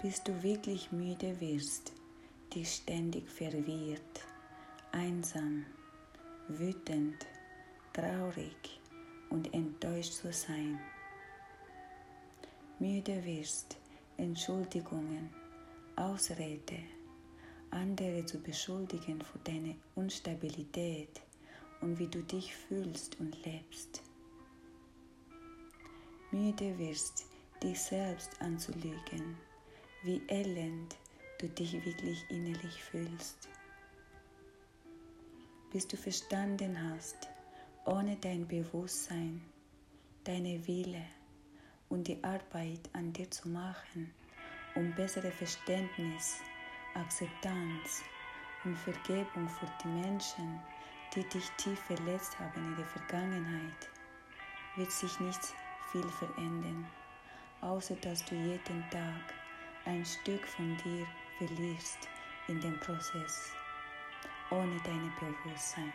bis du wirklich müde wirst, dich ständig verwirrt, einsam, wütend, traurig und enttäuscht zu sein. Müde wirst, Entschuldigungen, Ausrede, andere zu beschuldigen für deine Unstabilität und wie du dich fühlst und lebst. Müde wirst, dich selbst anzulügen, wie elend du dich wirklich innerlich fühlst. Bis du verstanden hast, ohne dein Bewusstsein, deine Wille und die Arbeit an dir zu machen, um bessere Verständnis, Akzeptanz und Vergebung für die Menschen, die dich tief verletzt haben in der Vergangenheit, wird sich nicht viel verändern, außer dass du jeden Tag ein Stück von dir verlierst in dem Prozess, ohne dein Bewusstsein.